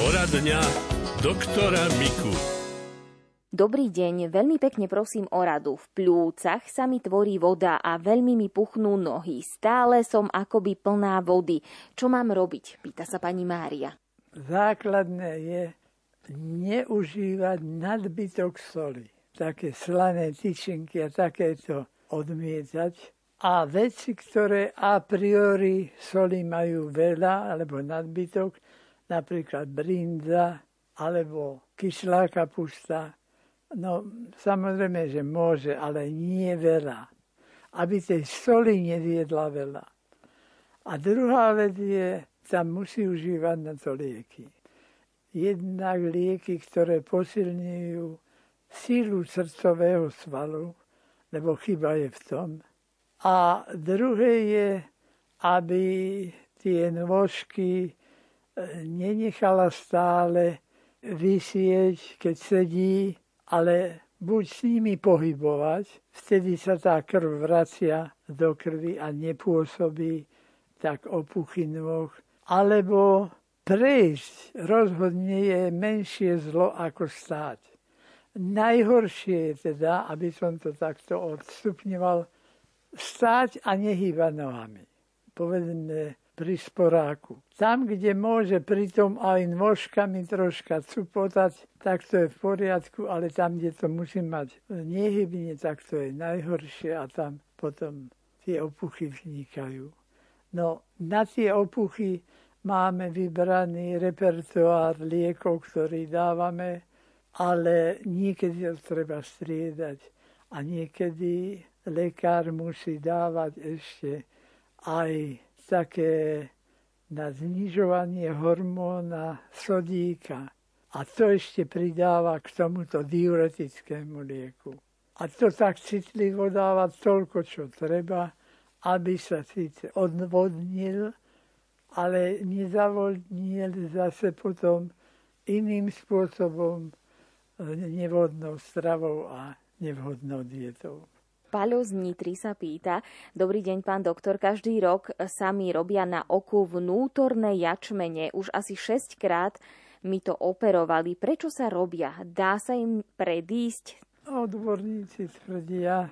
Poradňa doktora Miku. Dobrý deň, veľmi pekne prosím o radu. V pľúcach sa mi tvorí voda a veľmi mi puchnú nohy. Stále som akoby plná vody. Čo mám robiť? Pýta sa pani Mária. Základné je neužívať nadbytok soli. Také slané tyčinky a takéto odmietať. A veci, ktoré a priori soli majú veľa alebo nadbytok, napríklad brinza alebo kyslá kapusta. No samozrejme, že môže, ale nie veľa. Aby tej soli neviedla veľa. A druhá vec je, tam musí užívať na to lieky. Jednak lieky, ktoré posilňujú sílu srdcového svalu, lebo chyba je v tom. A druhé je, aby tie nôžky nenechala stále vysieť, keď sedí, ale buď s nimi pohybovať, vtedy sa tá krv vracia do krvi a nepôsobí tak opuchy nôh, alebo prejsť rozhodne je menšie zlo ako stáť. Najhoršie je teda, aby som to takto odstupňoval, stáť a nehýbať nohami. Povedme, pri sporáku. Tam, kde môže pritom aj nôžkami troška cupotať, tak to je v poriadku, ale tam, kde to musí mať nehybne, tak to je najhoršie a tam potom tie opuchy vznikajú. No na tie opuchy máme vybraný repertoár liekov, ktorý dávame, ale niekedy to treba striedať a niekedy lekár musí dávať ešte aj také na znižovanie hormóna sodíka. A to ešte pridáva k tomuto diuretickému lieku. A to tak citlivo dáva toľko, čo treba, aby sa síce odvodnil, ale nezavodnil zase potom iným spôsobom nevhodnou stravou a nevhodnou dietou. Paľo z Nitry sa pýta, dobrý deň pán doktor, každý rok sami robia na oku vnútorné jačmene, už asi 6 krát mi to operovali. Prečo sa robia? Dá sa im predísť? Odborníci tvrdia,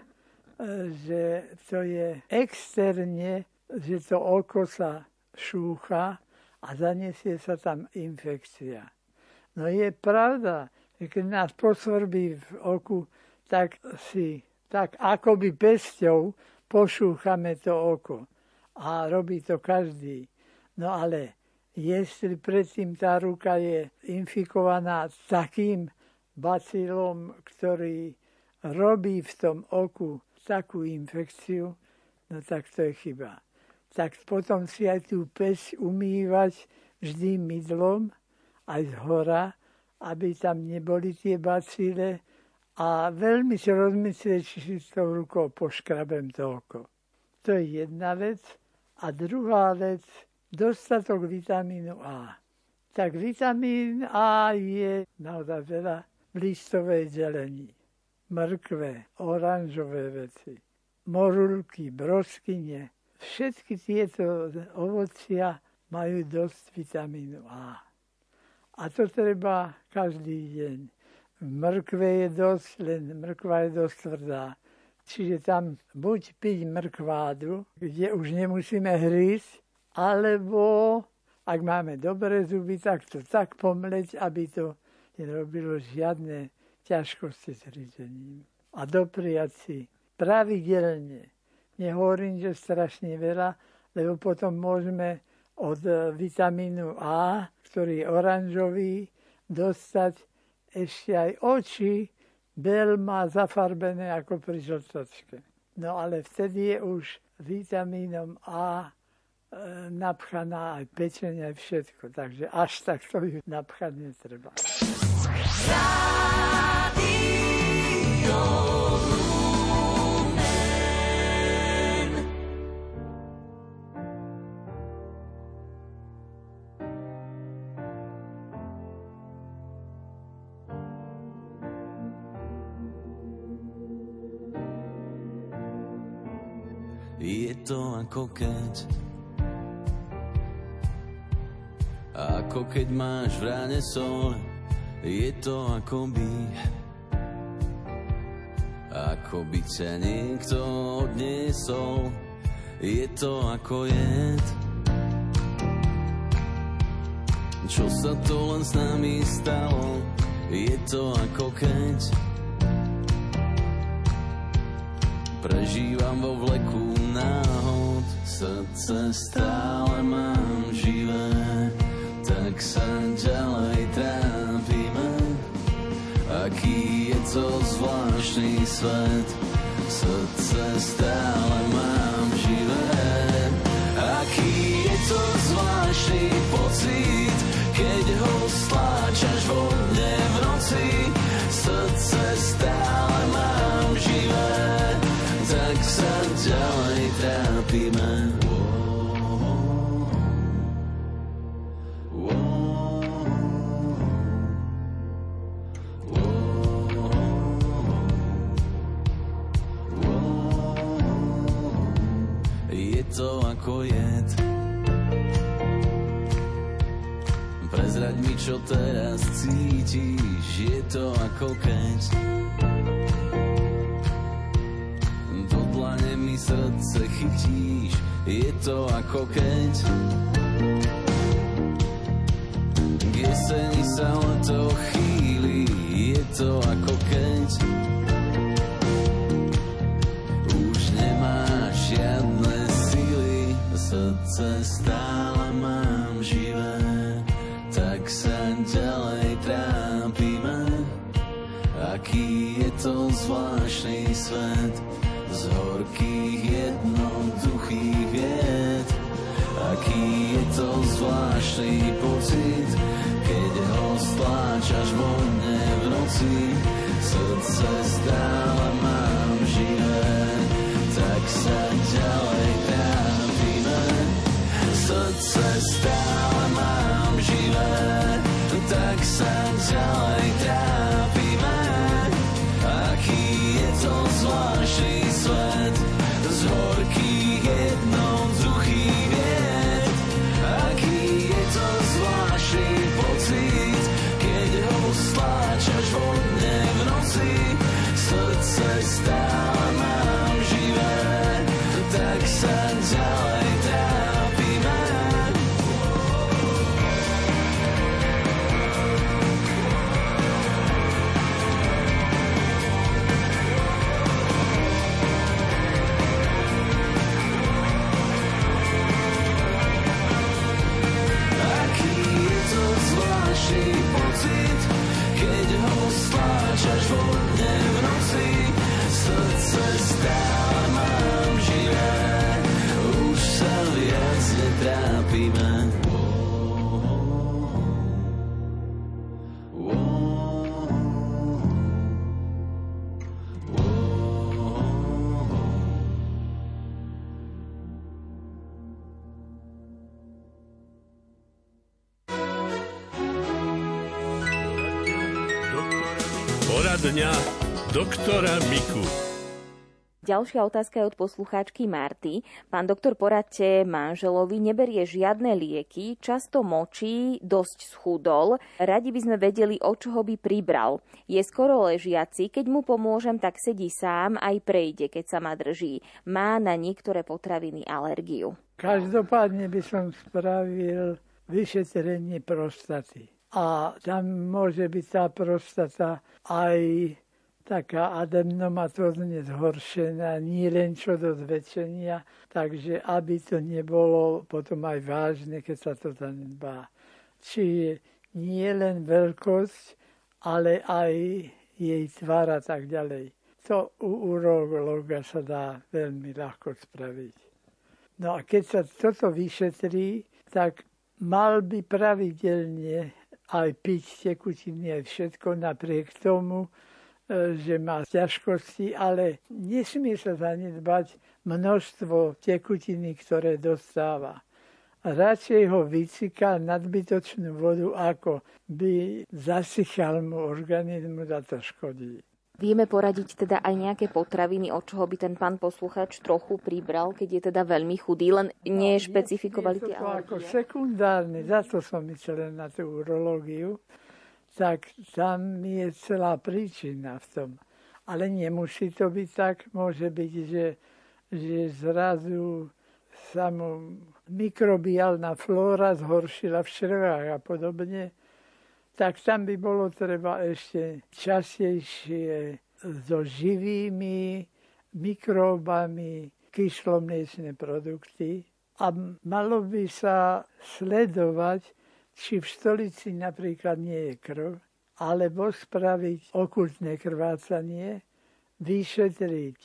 že to je externe, že to oko sa šúcha a zanesie sa tam infekcia. No je pravda, že keď nás posvrbí v oku, tak si tak akoby pesťou pošúchame to oko. A robí to každý. No ale jestli predtým tá ruka je infikovaná takým bacilom, ktorý robí v tom oku takú infekciu, no tak to je chyba. Tak potom si aj tú pes umývať vždy mydlom, aj z hora, aby tam neboli tie bacile, a veľmi si rozmyslieť, či si s tou rukou poškrabem to oko. To je jedna vec. A druhá vec, dostatok vitamínu A. Tak vitamín A je naozaj veľa v listovej zelení. Mrkve, oranžové veci, morulky, broskyne. Všetky tieto ovocia majú dosť vitamínu A. A to treba každý deň mrkve je dosť, len mrkva je dosť tvrdá. Čiže tam buď piť mrkvádu, kde už nemusíme hrísť, alebo ak máme dobré zuby, tak to tak pomleť, aby to nerobilo žiadne ťažkosti s hryzením. A dopriať si pravidelne. Nehovorím, že strašne veľa, lebo potom môžeme od vitamínu A, ktorý je oranžový, dostať ešte aj oči Bel má zafarbené ako pri žltočke. No ale vtedy je už vitamínom A e, napchaná aj pečenie, aj všetko. Takže až tak to ju napchať netreba. Radio. To ako keď. Ako ako keď máš v ráne sol, je to akoby ako by ťa niekto odniesol, je to ako jed. Čo sa to len s nami stalo, je to ako keď. Prežívam vo vleku náhod, srdce stále mám živé, tak sa ďalej trápime. Aký je to zvláštny svet, srdce stále mám živé. Aký je to zvláštny pocit, keď ho stláčaš vo mne v noci, je to stláčaš vo mne v noci, srdce stále viac netrápime. Poradňa doktora Miku. Ďalšia otázka je od poslucháčky Marty. Pán doktor, poradte manželovi, neberie žiadne lieky, často močí, dosť schudol. Radi by sme vedeli, o čo ho by pribral. Je skoro ležiaci, keď mu pomôžem, tak sedí sám, aj prejde, keď sa ma drží. Má na niektoré potraviny alergiu. Každopádne by som spravil vyšetrenie prostaty. A tam môže byť tá prostata aj taká adenomatózne zhoršená, nie len čo do zväčšenia, takže aby to nebolo potom aj vážne, keď sa to zanedbá. Čiže nie len veľkosť, ale aj jej tvar a tak ďalej. To u urologa sa dá veľmi ľahko spraviť. No a keď sa toto vyšetrí, tak mal by pravidelne aj piť tekutiny, aj všetko napriek tomu, že má ťažkosti, ale nesmie sa zanedbať množstvo tekutiny, ktoré dostáva. Radšej ho vycíka nadbytočnú vodu, ako by zasychal mu organizmu a to škodí. Vieme poradiť teda aj nejaké potraviny, od čoho by ten pán posluchač trochu pribral, keď je teda veľmi chudý, len nie no, špecifikovali tie alergie. ako sekundárne, za to som myslel na tú urológiu, tak tam je celá príčina v tom. Ale nemusí to byť tak, môže byť, že, že zrazu sa mu mikrobiálna flóra zhoršila v črevách a podobne. Tak tam by bolo treba ešte častejšie so živými mikróbami kyslomliečné produkty. A malo by sa sledovať, či v stolici napríklad nie je krv, alebo spraviť okultné krvácanie, vyšetriť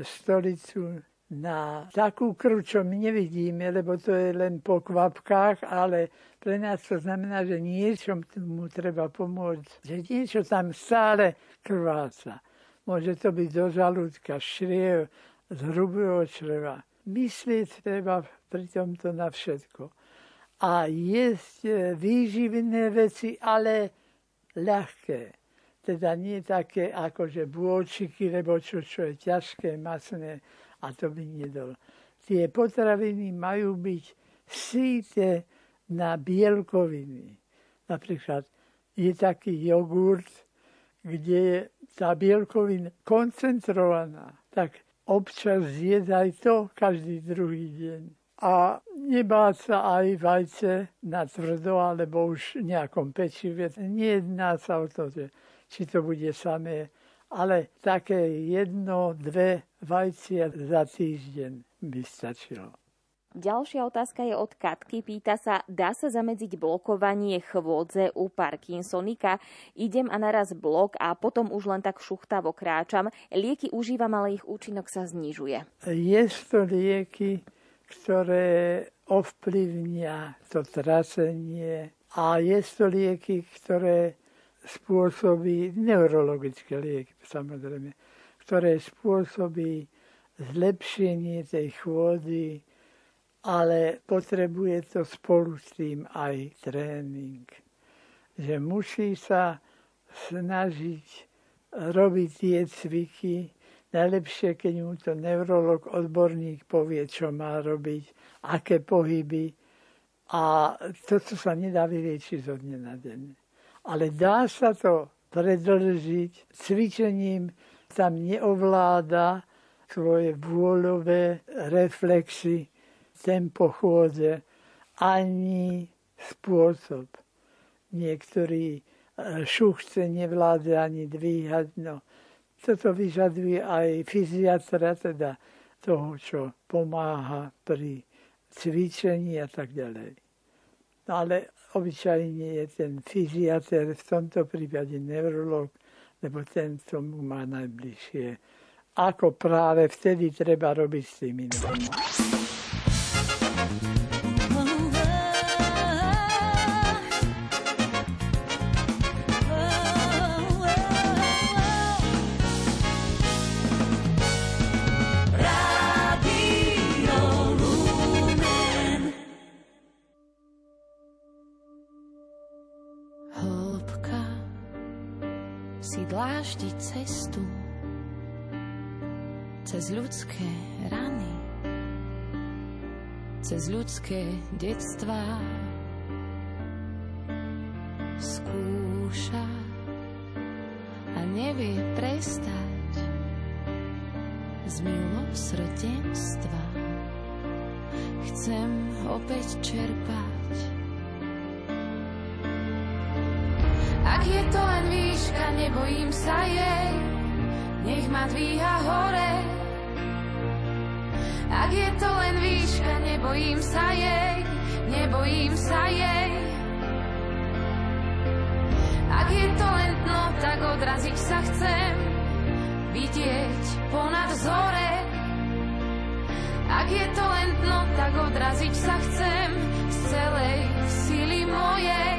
stolicu na takú krv, čo my nevidíme, lebo to je len po kvapkách, ale pre nás to znamená, že niečo mu treba pomôcť, že niečo tam stále krváca. Môže to byť do žalúdka, šriev, z hrubého čreva. Myslieť treba pri tomto na všetko. A jesť e, výživné veci, ale ľahké. Teda nie také ako že bôčiky, lebo čo, čo je ťažké, masné, a to by nedalo. Tie potraviny majú byť síte na bielkoviny. Napríklad je taký jogurt, kde je tá bielkovina koncentrovaná, tak občas zjedť aj to každý druhý deň. A nebáť sa aj vajce na tvrdo, alebo už nejakom pečive. Nejedná sa o to, že či to bude samé ale také jedno, dve vajcia za týždeň by stačilo. Ďalšia otázka je od Katky. Pýta sa, dá sa zamedziť blokovanie chôdze u Parkinsonika? Idem a naraz blok a potom už len tak šuchtavo kráčam. Lieky užívam, ale ich účinok sa znižuje. Je to lieky, ktoré ovplyvnia to trasenie a je to lieky, ktoré spôsobí neurologické lieky, samozrejme, ktoré spôsobí zlepšenie tej chôdy, ale potrebuje to spolu s tým aj tréning. Že musí sa snažiť robiť tie cviky, najlepšie, keď mu to neurolog, odborník povie, čo má robiť, aké pohyby. A toto sa nedá vyliečiť zo dne na deň ale dá sa to predlžiť cvičením, tam neovláda svoje vôľové reflexy, tempo chôdze, ani spôsob. Niektorí e, šuchce nevláda ani dvíhať. No. Toto vyžaduje aj fyziatra, teda toho, čo pomáha pri cvičení a tak ďalej. No ale obyčajne je ten fyziater, v tomto prípade neurolog, lebo ten tomu má najbližšie. Ako práve vtedy treba robiť s tými nohami. Cez ľudské detstva. Skúša a nevie prestať z milosrdenstva. Chcem opäť čerpať Ak je to len výška, nebojím sa jej, nech ma dvíha hore. Ak je to len nebojím sa jej, nebojím sa jej. Ak je to len dno, tak odraziť sa chcem, vidieť ponad zore. Ak je to len dno, tak odraziť sa chcem z celej sily mojej.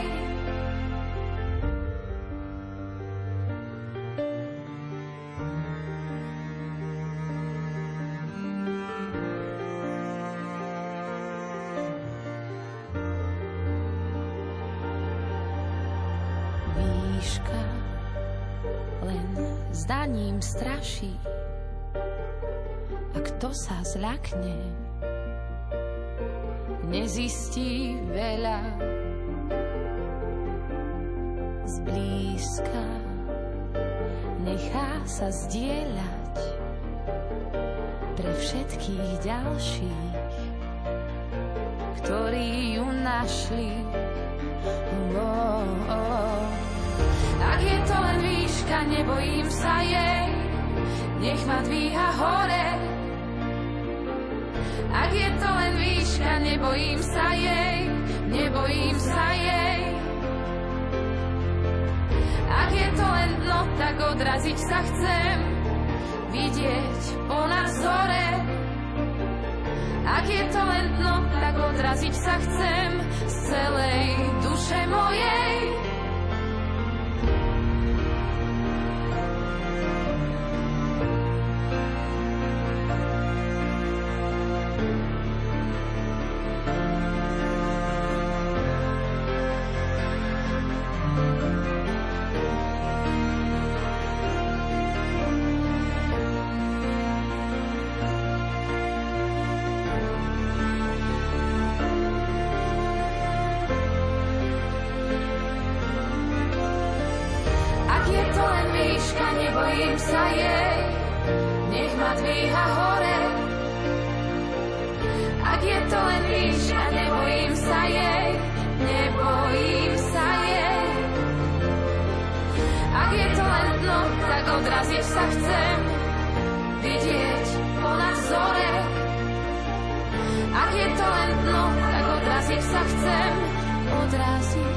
Zdaním straší. A kto sa zľakne, nezistí veľa zblízka. Nechá sa zdieľať pre všetkých ďalších, ktorí ju našli. Oh. Výška, nebojím sa jej, nech ma dvíha hore. Ak je to len výška, nebojím sa jej, nebojím sa jej. Ak je to len dno, tak odraziť sa chcem, vidieť ponad zore. Ak je to len dno, tak odraziť sa chcem z celej duše mojej. kde sa chcem vidieť ponad vzorek. Ak je to len dno, tak odraziť sa chcem, odraziť.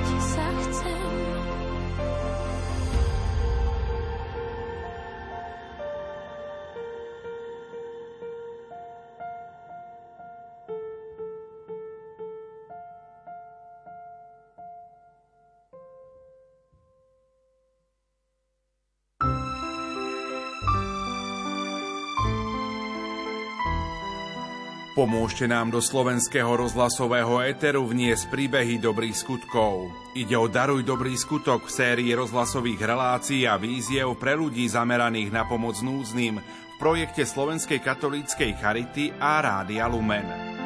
Pomôžte nám do slovenského rozhlasového éteru vniesť príbehy dobrých skutkov. Ide o Daruj dobrý skutok v sérii rozhlasových relácií a víziev pre ľudí zameraných na pomoc núzným v projekte Slovenskej katolíckej charity a Rádia Lumen.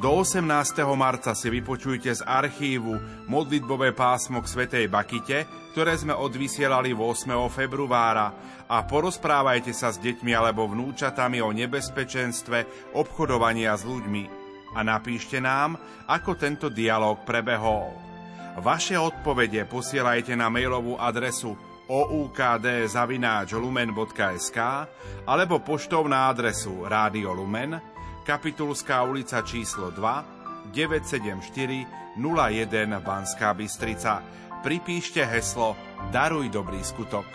Do 18. marca si vypočujte z archívu modlitbové pásmo k Svetej Bakite, ktoré sme odvysielali 8. februára a porozprávajte sa s deťmi alebo vnúčatami o nebezpečenstve obchodovania s ľuďmi a napíšte nám, ako tento dialog prebehol. Vaše odpovede posielajte na mailovú adresu oukd.lumen.sk alebo poštou na adresu Rádio Lumen Kapitulská ulica číslo 2, 974 01 Banská Bystrica. Pripíšte heslo Daruj dobrý skutok.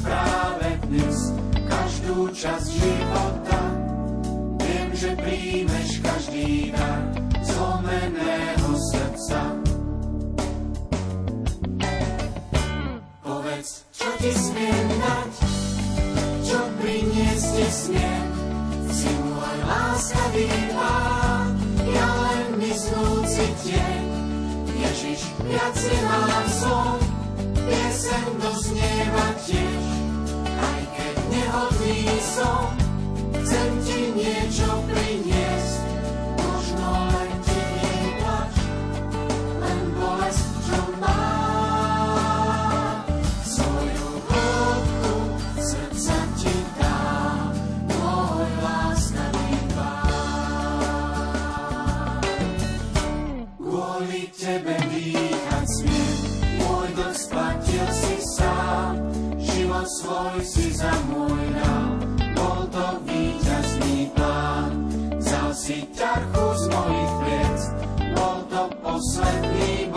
práve dnes každú časť života. Viem, že príjmeš každý dar zlomeného srdca. Povedz, čo ti smiem dať, čo priniesť ti smiem. Si môj láskavý pán, ja len myslúci tieň. Ježiš, viac nemám slov, pieseň doznieva tiež, aj keď nehodný som, chcem ti niečo priniesť. svoj si za môj dal, bol to víťazný plán, Vzal si ťarchu z mojich pliec, bol to posledný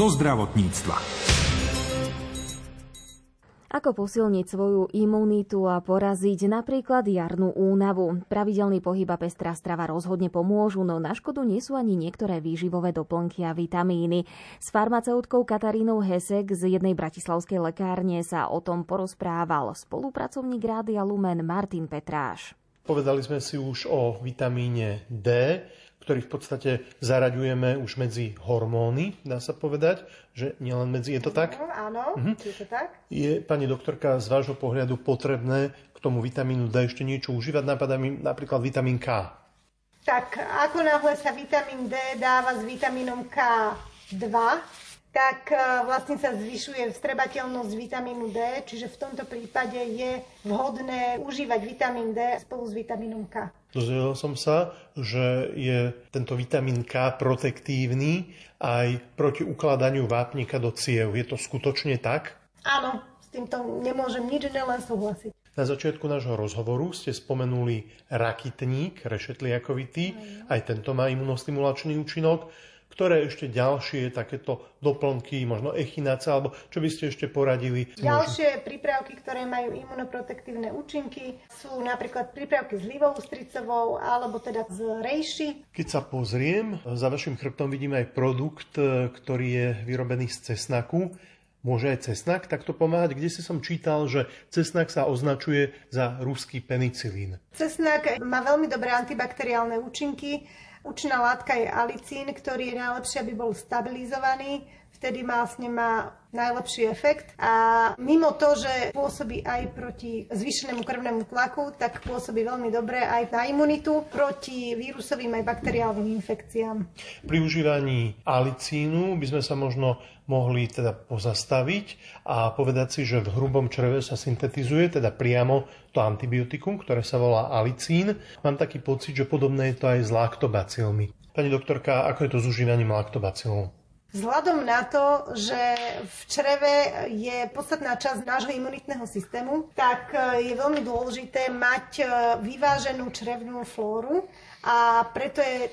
zo zdravotníctva. Ako posilniť svoju imunitu a poraziť napríklad jarnú únavu? Pravidelný pohyb a pestrá strava rozhodne pomôžu, no na škodu nie sú ani niektoré výživové doplnky a vitamíny. S farmaceutkou Katarínou Hesek z jednej bratislavskej lekárne sa o tom porozprával spolupracovník Rádia Lumen Martin Petráš. Povedali sme si už o vitamíne D, ktorý v podstate zaraďujeme už medzi hormóny, dá sa povedať, že nielen medzi, je to tak? Áno, Mhm. je to tak? Je, pani doktorka, z vášho pohľadu potrebné k tomu vitamínu D ešte niečo užívať? Napadá mi napríklad vitamín K. Tak ako náhle sa vitamín D dáva s vitamínom K2, tak e, vlastne sa zvyšuje vstrebateľnosť vitamínu D, čiže v tomto prípade je vhodné užívať vitamín D spolu s vitamínom K. Dozvedel som sa, že je tento vitamín K protektívny aj proti ukladaniu vápnika do ciev. Je to skutočne tak? Áno, s týmto nemôžem nič iné len súhlasiť. Na začiatku nášho rozhovoru ste spomenuli rakitník, rešetliakovitý, aj tento má imunostimulačný účinok. Ktoré ešte ďalšie takéto doplnky, možno echinaca, alebo čo by ste ešte poradili? Ďalšie prípravky, ktoré majú imunoprotektívne účinky, sú napríklad prípravky s livou stricovou alebo teda z rejši. Keď sa pozriem, za vašim chrbtom vidím aj produkt, ktorý je vyrobený z cesnaku. Môže aj cesnak takto pomáhať? Kde si som čítal, že cesnak sa označuje za ruský penicilín. Cesnak má veľmi dobré antibakteriálne účinky. Účinná látka je alicín, ktorý je najlepšie, aby bol stabilizovaný. Vtedy má najlepší efekt. A mimo to, že pôsobí aj proti zvýšenému krvnému tlaku, tak pôsobí veľmi dobre aj na imunitu proti vírusovým aj bakteriálnym infekciám. Pri užívaní alicínu by sme sa možno mohli teda pozastaviť a povedať si, že v hrubom čreve sa syntetizuje teda priamo to antibiotikum, ktoré sa volá alicín. Mám taký pocit, že podobné je to aj s laktobacilmi. Pani doktorka, ako je to s užívaním laktobacilov? Vzhľadom na to, že v čreve je podstatná časť nášho imunitného systému, tak e, je veľmi dôležité mať e, vyváženú črevnú flóru a preto je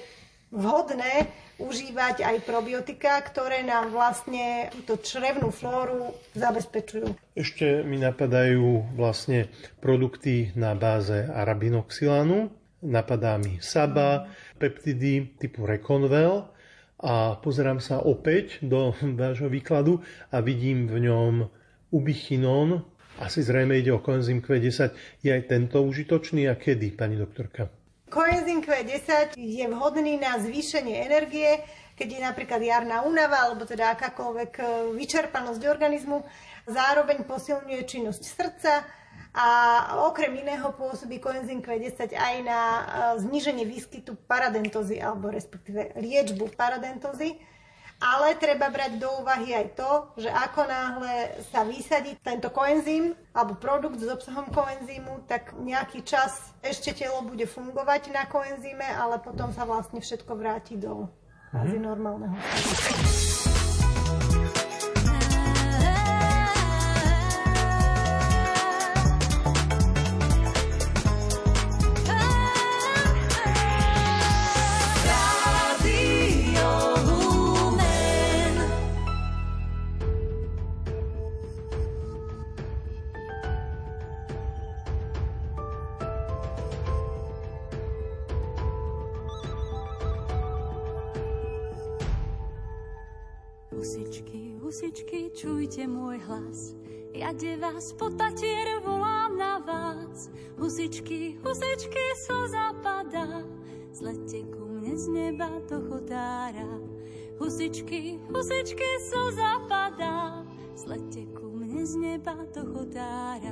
vhodné užívať aj probiotika, ktoré nám vlastne túto črevnú flóru zabezpečujú. Ešte mi napadajú vlastne produkty na báze arabinoxylánu, napadá mi Saba, peptidy typu Reconvel, a pozerám sa opäť do vášho výkladu a vidím v ňom ubichinón. Asi zrejme ide o koenzym Q10. Je aj tento užitočný a kedy, pani doktorka? Koenzym Q10 je vhodný na zvýšenie energie, keď je napríklad jarná únava alebo teda akákoľvek e, vyčerpanosť organizmu. Zároveň posilňuje činnosť srdca, a okrem iného pôsobí koenzym Q10 aj na e, zníženie výskytu paradentozy alebo respektíve liečbu paradentozy. Ale treba brať do úvahy aj to, že ako náhle sa vysadí tento koenzym alebo produkt s obsahom koenzymu, tak nejaký čas ešte telo bude fungovať na koenzyme, ale potom sa vlastne všetko vráti do mm-hmm. normálneho Husičky, husičky, slza padá. Zlete ku mne z neba do chodára.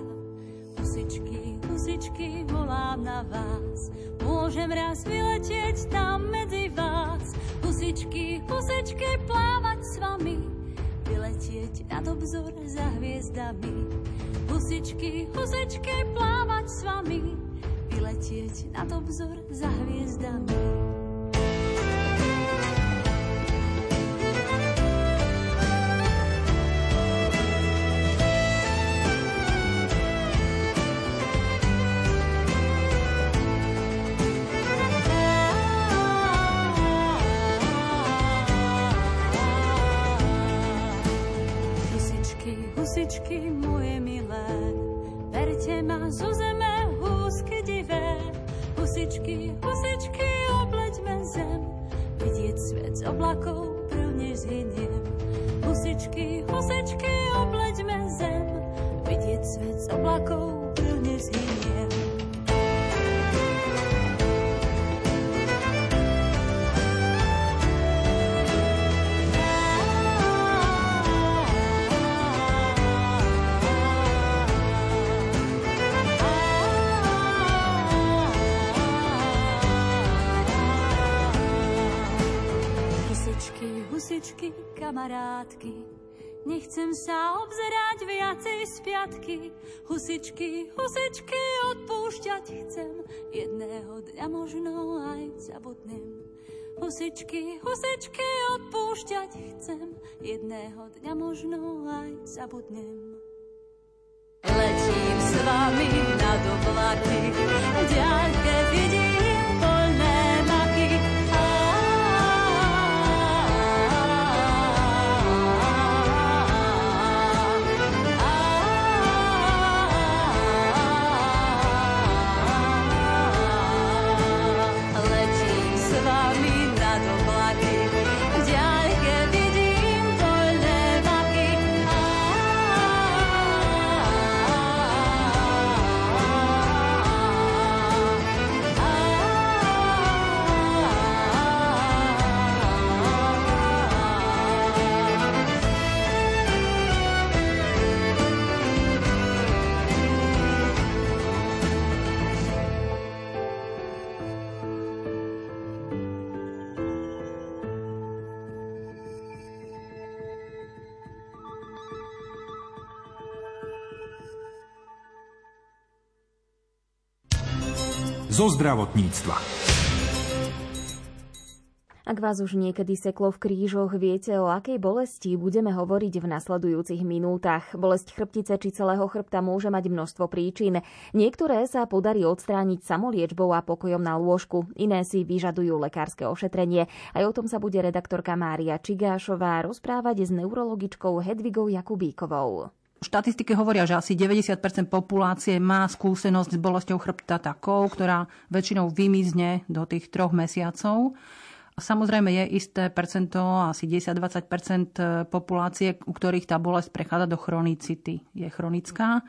Husičky, husičky, volám na vás. Môžem raz vyletieť tam medzi vás. Husičky, husičky, plávať s vami vyletieť nad obzor za hviezdami. Husičky, husičky, plávať s vami, vyletieť nad obzor za hviezdami. Husičky, husičky, kamarátky. Nechcem sa obzerať viacej z piatky. Husičky, husičky, odpúšťať chcem. Jedného dňa možno aj zabudnem. Husičky, husičky, odpúšťať chcem. Jedného dňa možno aj zabudnem. Letím s vami na v ďalke vidím zo zdravotníctva. Ak vás už niekedy seklo v krížoch, viete, o akej bolesti budeme hovoriť v nasledujúcich minútach. Bolesť chrbtice či celého chrbta môže mať množstvo príčin. Niektoré sa podarí odstrániť samoliečbou a pokojom na lôžku, iné si vyžadujú lekárske ošetrenie. Aj o tom sa bude redaktorka Mária Čigášová rozprávať s neurologičkou Hedvigou Jakubíkovou. Štatistiky hovoria, že asi 90% populácie má skúsenosť s bolesťou chrbta takou, ktorá väčšinou vymizne do tých troch mesiacov. Samozrejme je isté percento, asi 10-20% populácie, u ktorých tá bolesť prechádza do chronicity. Je chronická.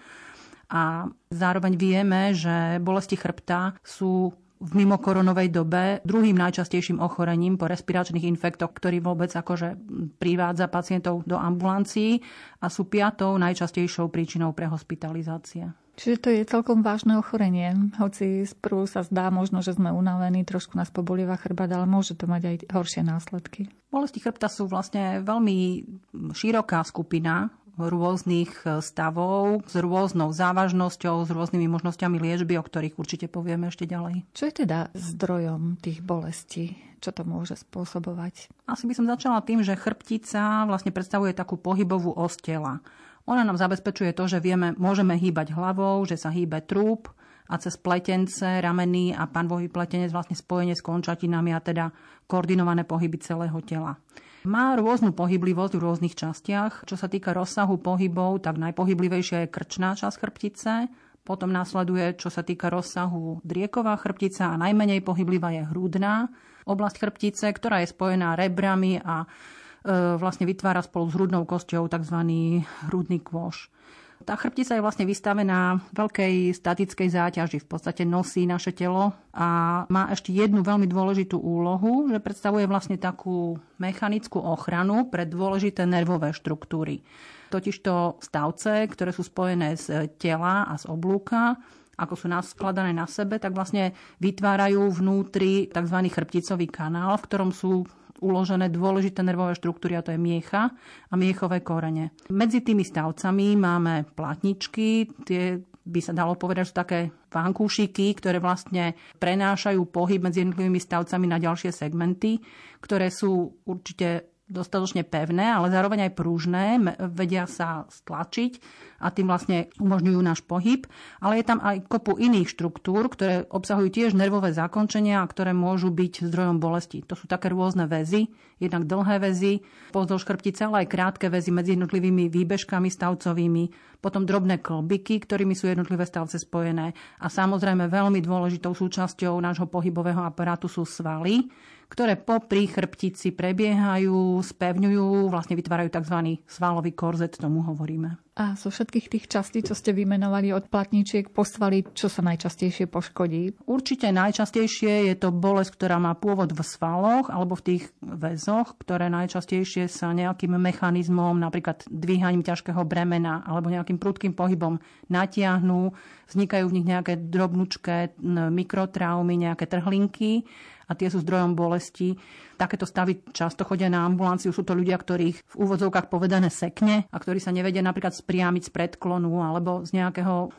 A zároveň vieme, že bolesti chrbta sú v mimokoronovej dobe druhým najčastejším ochorením po respiračných infektoch, ktorý vôbec akože privádza pacientov do ambulancií a sú piatou najčastejšou príčinou pre hospitalizácie. Čiže to je celkom vážne ochorenie. Hoci z prvu sa zdá možno, že sme unavení, trošku nás pobolieva chrbát, ale môže to mať aj horšie následky. Bolesti chrbta sú vlastne veľmi široká skupina rôznych e, stavov s rôznou závažnosťou, s rôznymi možnosťami liečby, o ktorých určite povieme ešte ďalej. Čo je teda zdrojom tých bolestí? Čo to môže spôsobovať? Asi by som začala tým, že chrbtica vlastne predstavuje takú pohybovú os tela. Ona nám zabezpečuje to, že vieme, môžeme hýbať hlavou, že sa hýbe trúb a cez pletence, rameny a panvový pletenec vlastne spojenie s končatinami a teda koordinované pohyby celého tela. Má rôznu pohyblivosť v rôznych častiach. Čo sa týka rozsahu pohybov, tak najpohyblivejšia je krčná časť chrbtice, potom následuje, čo sa týka rozsahu drieková chrbtica a najmenej pohyblivá je hrudná oblasť chrbtice, ktorá je spojená rebrami a E, vlastne vytvára spolu s hrudnou kosťou tzv. hrudný kôž. Tá chrbtica je vlastne vystavená veľkej statickej záťaži, v podstate nosí naše telo a má ešte jednu veľmi dôležitú úlohu, že predstavuje vlastne takú mechanickú ochranu pre dôležité nervové štruktúry. Totižto stavce, ktoré sú spojené z tela a z oblúka, ako sú naskladané na sebe, tak vlastne vytvárajú vnútri tzv. chrbticový kanál, v ktorom sú uložené dôležité nervové štruktúry, a to je miecha a miechové korene. Medzi tými stavcami máme platničky, tie by sa dalo povedať, že sú také vankúšiky, ktoré vlastne prenášajú pohyb medzi jednotlivými stavcami na ďalšie segmenty, ktoré sú určite dostatočne pevné, ale zároveň aj prúžne, vedia sa stlačiť a tým vlastne umožňujú náš pohyb. Ale je tam aj kopu iných štruktúr, ktoré obsahujú tiež nervové zakončenia a ktoré môžu byť zdrojom bolesti. To sú také rôzne väzy, jednak dlhé väzy, pozdĺž chrbtice, ale aj krátke väzy medzi jednotlivými výbežkami stavcovými, potom drobné klbiky, ktorými sú jednotlivé stavce spojené. A samozrejme veľmi dôležitou súčasťou nášho pohybového aparátu sú svaly, ktoré popri chrbtici prebiehajú, spevňujú, vlastne vytvárajú tzv. svalový korzet, tomu hovoríme. A zo všetkých tých častí, čo ste vymenovali od platničiek, postvali, čo sa najčastejšie poškodí? Určite najčastejšie je to bolesť, ktorá má pôvod v svaloch alebo v tých väzoch, ktoré najčastejšie sa nejakým mechanizmom, napríklad dvíhaním ťažkého bremena alebo nejakým prudkým pohybom natiahnú. Vznikajú v nich nejaké drobnučké mikrotraumy, nejaké trhlinky a tie sú zdrojom bolesti. Takéto stavy často chodia na ambulanciu. Sú to ľudia, ktorých v úvodzovkách povedané sekne a ktorí sa nevedia napríklad spriamiť z predklonu alebo z nejakého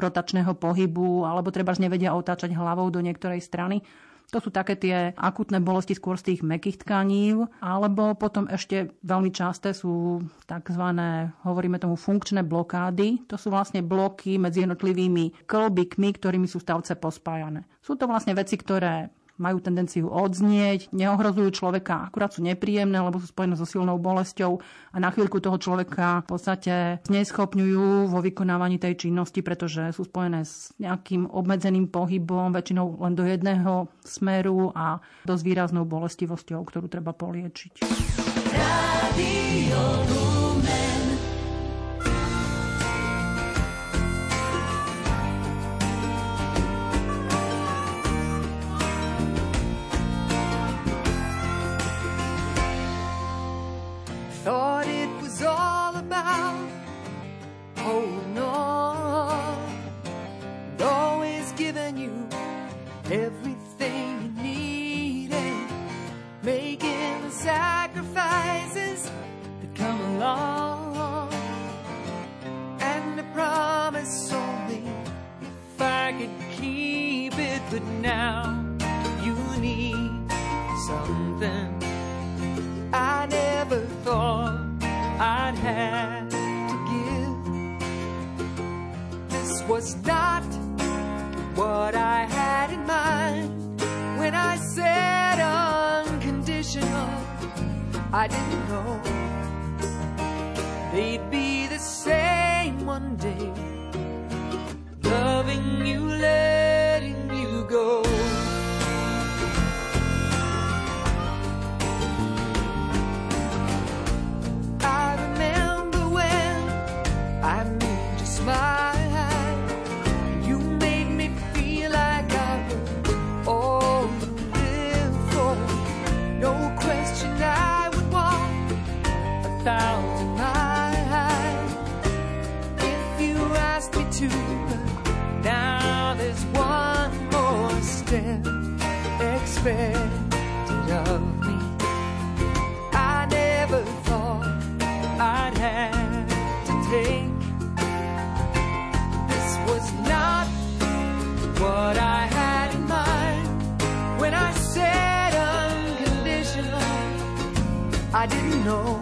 rotačného pohybu alebo treba nevedia otáčať hlavou do niektorej strany. To sú také tie akutné bolesti skôr z tých mekých tkaní, alebo potom ešte veľmi časté sú tzv. hovoríme tomu funkčné blokády. To sú vlastne bloky medzi jednotlivými klbikmi, ktorými sú stavce pospájané. Sú to vlastne veci, ktoré majú tendenciu odznieť, neohrozujú človeka, akurát sú nepríjemné, lebo sú spojené so silnou bolesťou a na chvíľku toho človeka v podstate neschopňujú vo vykonávaní tej činnosti, pretože sú spojené s nejakým obmedzeným pohybom, väčšinou len do jedného smeru a dosť výraznou bolestivosťou, ktorú treba poliečiť. Radio same one day. Loving you, love. expected of me. I never thought I'd have to take. This was not what I had in mind when I said unconditional. I didn't know.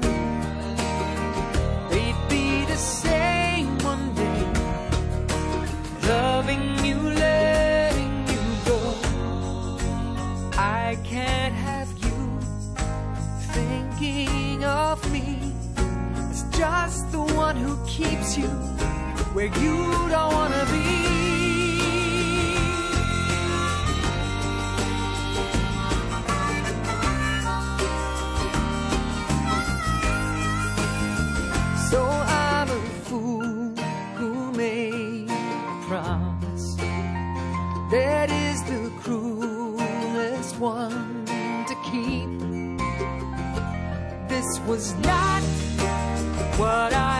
thinking of me as just the one who keeps you where you don't want to be. was not what I